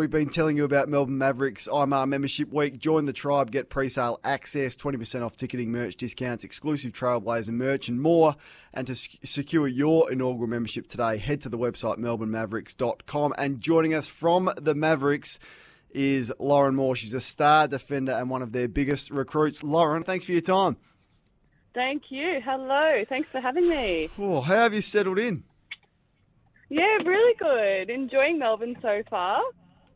we've been telling you about Melbourne Mavericks IMAR Membership Week. Join the tribe, get pre-sale access, 20% off ticketing, merch discounts, exclusive Trailblazer merch, and more. And to secure your inaugural membership today, head to the website melbournemavericks.com. And joining us from the Mavericks is Lauren Moore. She's a star defender and one of their biggest recruits. Lauren, thanks for your time. Thank you. Hello. Thanks for having me. Oh, how have you settled in? Yeah, really good. Enjoying Melbourne so far.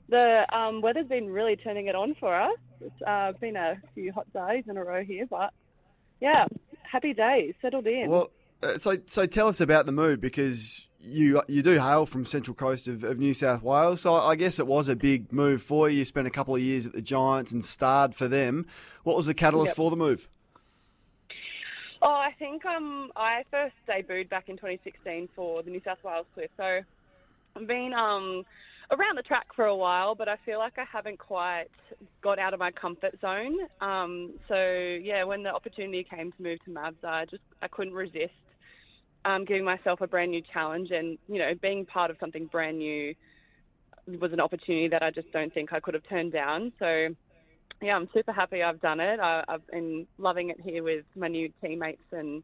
The um, weather's been really turning it on for us. It's uh, been a few hot days in a row here, but yeah, happy days. Settled in. Well, uh, so so tell us about the move because you you do hail from central coast of, of New South Wales, so I guess it was a big move for you. You spent a couple of years at the Giants and starred for them. What was the catalyst yep. for the move? Oh, I think um, I first debuted back in 2016 for the New South Wales Cliff. So I've been um, around the track for a while, but I feel like I haven't quite got out of my comfort zone. Um, so yeah, when the opportunity came to move to Mavs, I just I couldn't resist um, giving myself a brand new challenge, and you know, being part of something brand new was an opportunity that I just don't think I could have turned down. So yeah, I'm super happy I've done it. I, have been loving it here with my new teammates and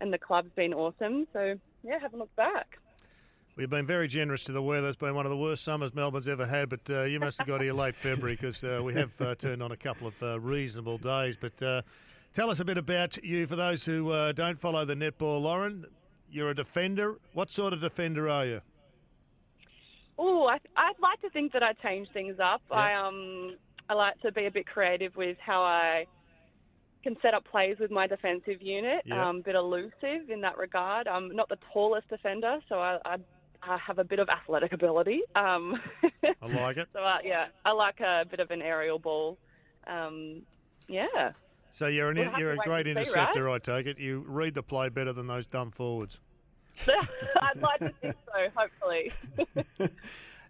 and the club's been awesome. So yeah, haven't looked back. We've been very generous to the weather. It's been one of the worst summers Melbourne's ever had, but uh, you must have got here late February because uh, we have uh, turned on a couple of uh, reasonable days. But uh, tell us a bit about you for those who uh, don't follow the netball, Lauren. You're a defender. What sort of defender are you? Oh, I, would like to think that I change things up. I um I like to be a bit creative with how I can set up plays with my defensive unit. Yep. Um, a bit elusive in that regard. I'm not the tallest defender, so I, I, I have a bit of athletic ability. Um, I like it. so uh, yeah, I like a bit of an aerial ball. Um, yeah. So you're an, we'll you're a great interceptor, right? I take it. You read the play better than those dumb forwards. I'd like to think so. Hopefully.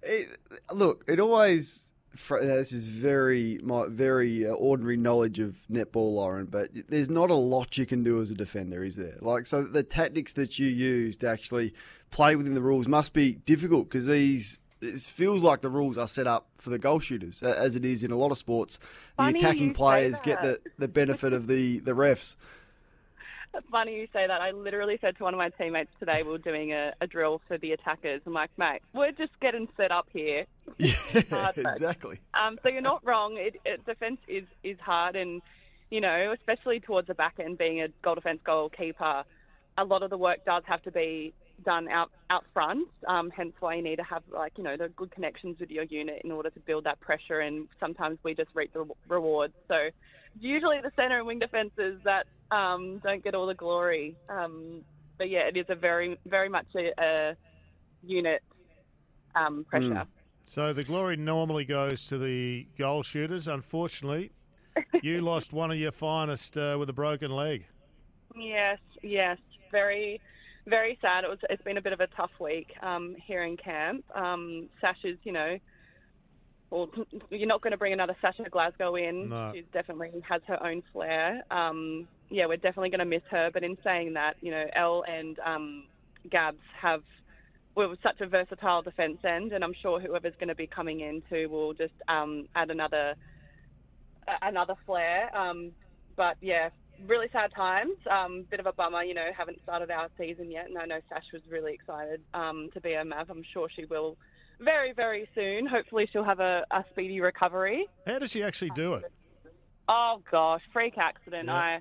it, look, it always this is very my very uh, ordinary knowledge of netball, Lauren. But there's not a lot you can do as a defender, is there? Like, so the tactics that you use to actually play within the rules must be difficult because these. It feels like the rules are set up for the goal shooters, as it is in a lot of sports. The Funny attacking players get the, the benefit of the, the refs. funny you say that. I literally said to one of my teammates today, we were doing a, a drill for the attackers. I'm like, mate, we're just getting set up here. Yeah, exactly. Um, so you're not wrong. It, it, defense is, is hard, and you know, especially towards the back end, being a goal defense goalkeeper, a lot of the work does have to be done out out front. Um, hence why you need to have like you know the good connections with your unit in order to build that pressure. And sometimes we just reap the rewards. So usually the center and wing defenses that um, don't get all the glory. Um, but yeah, it is a very, very much a, a unit um, pressure. Mm. So the glory normally goes to the goal shooters. Unfortunately, you lost one of your finest uh, with a broken leg. Yes, yes, very, very sad. It was. It's been a bit of a tough week um, here in camp. Um, Sash is, you know, well, you're not going to bring another Sasha Glasgow in. No. She definitely has her own flair. Um, yeah, we're definitely going to miss her. But in saying that, you know, Elle and um, Gabs have well, such a versatile defence end, and I'm sure whoever's going to be coming in too will just um, add another another flair. Um, but yeah, really sad times. Um, bit of a bummer, you know, haven't started our season yet, and I know Sash was really excited um, to be a Mav. I'm sure she will very, very soon. Hopefully, she'll have a, a speedy recovery. How does she actually do it? Oh gosh, freak accident. Yeah. I,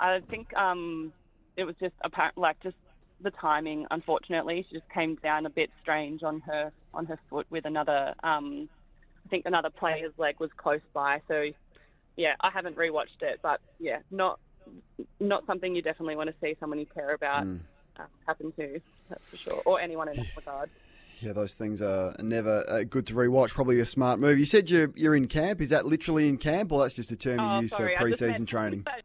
I think um, it was just apparent, like just the timing. Unfortunately, she just came down a bit strange on her on her foot with another. Um, I think another player's leg was close by. So, yeah, I haven't rewatched it, but yeah, not not something you definitely want to see someone you care about mm. uh, happen to. That's for sure, or anyone in that regard yeah, those things are never uh, good to rewatch. Probably a smart move. You said you're you're in camp. Is that literally in camp, or that's just a term oh, you use sorry, for pre-season training?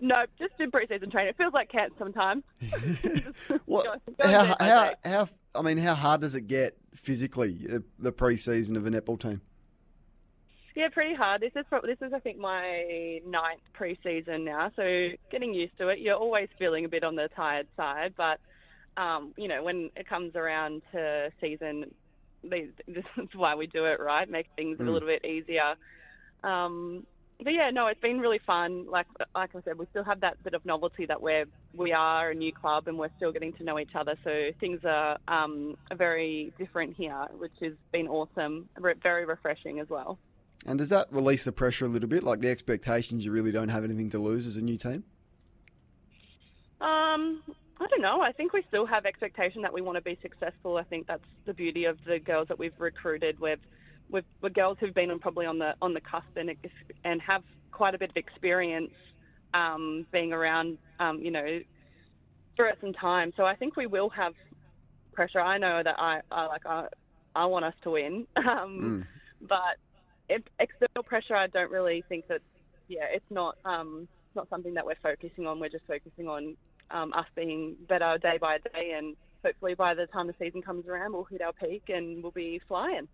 No, just in pre-season training. It feels like camp sometimes. what? Go, go how, how, how, I mean, how hard does it get physically the, the pre-season of a netball team? Yeah, pretty hard. This is this is I think my ninth pre-season now, so getting used to it. You're always feeling a bit on the tired side, but um, you know, when it comes around to season, this is why we do it, right? Make things Mm. a little bit easier. Um, but yeah, no, it's been really fun. Like like I said, we still have that bit of novelty that we're we are a new club and we're still getting to know each other. So things are um, are very different here, which has been awesome, very refreshing as well. And does that release the pressure a little bit? Like the expectations, you really don't have anything to lose as a new team? Um, I don't know. I think we still have expectation that we want to be successful. I think that's the beauty of the girls that we've recruited. We've, we've we're girls who've been on probably on the on the cusp and and have quite a bit of experience um, being around, um, you know, for some time. So I think we will have pressure. I know that I, I like I, I want us to win, um, but if external pressure, I don't really think that. Yeah, it's not um, not something that we're focusing on. We're just focusing on um, us being better day by day, and hopefully by the time the season comes around, we'll hit our peak and we'll be flying.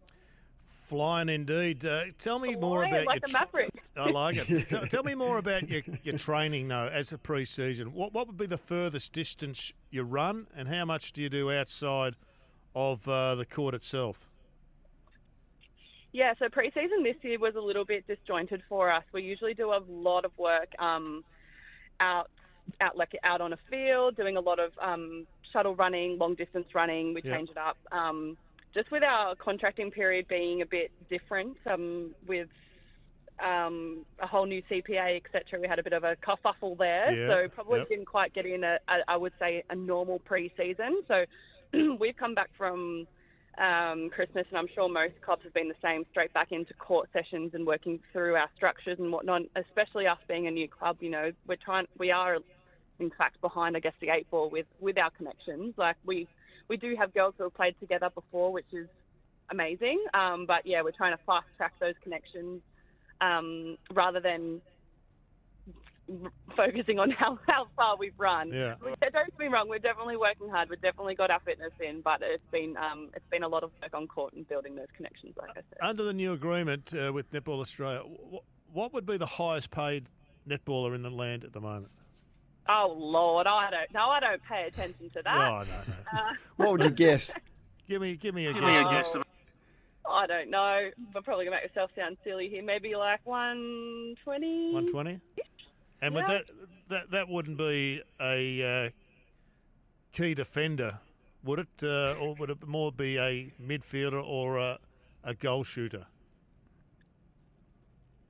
Flying indeed. Uh, tell me more Flying about like your. the Maverick. I like it. tell, tell me more about your, your training though, as a pre-season. What what would be the furthest distance you run, and how much do you do outside of uh, the court itself? Yeah, so preseason this year was a little bit disjointed for us. We usually do a lot of work um, out, out like out on a field, doing a lot of um, shuttle running, long distance running. We Yep. change it up. Um, just with our contracting period being a bit different, um, with um, a whole new CPA, etc. We had a bit of a kerfuffle there, Yeah, so probably yep. didn't quite get in a, a, I would say, a normal pre-season. So we've come back from um, Christmas, and I'm sure most clubs have been the same, straight back into court sessions and working through our structures and whatnot. Especially us being a new club, you know, we're trying, we are, in fact, behind, I guess, the eight ball with with our connections. Like we we do have girls who have played together before, which is amazing. Um, but yeah, we're trying to fast track those connections um, rather than focusing on how, how far we've run. Yeah. We- Don't get me wrong, we're definitely working hard. We've definitely got our fitness in, but it's been um, it's been a lot of work on court and building those connections, like I said. Under the new agreement uh, with Netball Australia, wh- what would be the highest paid netballer in the land at the moment? Oh Lord, I don't know. I don't pay attention to that. Oh, no, no. Uh, What would you guess? Give me, give me a Oh, guess. I don't know. I'm probably gonna make myself sound silly here. Maybe like 120. One twenty. And would that that that wouldn't be a uh, key defender, would it? Uh, or would it more be a midfielder or a, a goal shooter?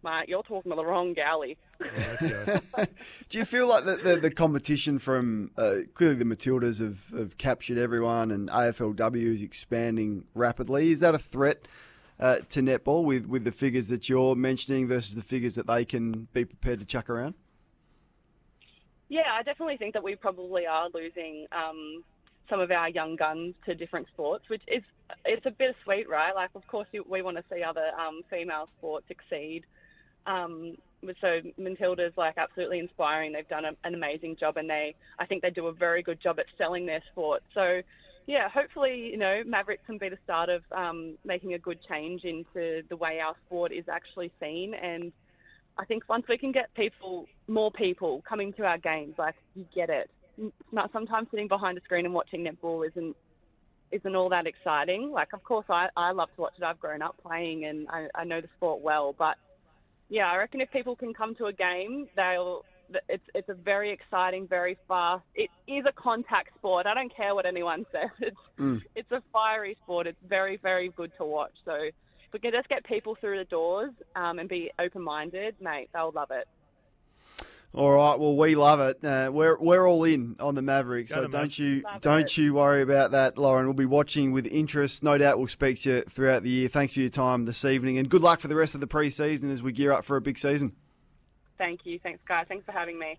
Mate, you're talking to the wrong galley. Okay. Do you feel like the, the, the competition from uh, clearly the Matildas have, have captured everyone and AFLW is expanding rapidly? Is that a threat uh, to netball with, with the figures that you're mentioning versus the figures that they can be prepared to chuck around? Yeah, I definitely think that we probably are losing um, some of our young guns to different sports, which is it's a bittersweet, right? Like, of course, we want to see other um, female sports succeed. Um, so Matilda's like absolutely inspiring. They've done a, an amazing job, and they I think they do a very good job at selling their sport. So. Yeah, hopefully, you know, Mavericks can be the start of um, making a good change into the way our sport is actually seen. And I think once we can get people, more people coming to our games, like you get it. Not sometimes sitting behind a screen and watching netball isn't isn't all that exciting. Like, of course, I I love to watch it. I've grown up playing and I, I know the sport well. But yeah, I reckon if people can come to a game, they'll. It's it's a very exciting, very fast. It is a contact sport. I don't care what anyone says. It's Mm. it's a fiery sport. It's very very good to watch. So we can just get people through the doors um, and be open minded, mate, they'll love it. All right, well, we love it. Uh, we're we're all in on the Mavericks, Go so don't you Love don't it. you worry about that, Lauren. We'll be watching with interest. No doubt, we'll speak to you throughout the year. Thanks for your time this evening, and good luck for the rest of the pre-season as we gear up for a big season. Thank you. Thanks, guys. Thanks for having me.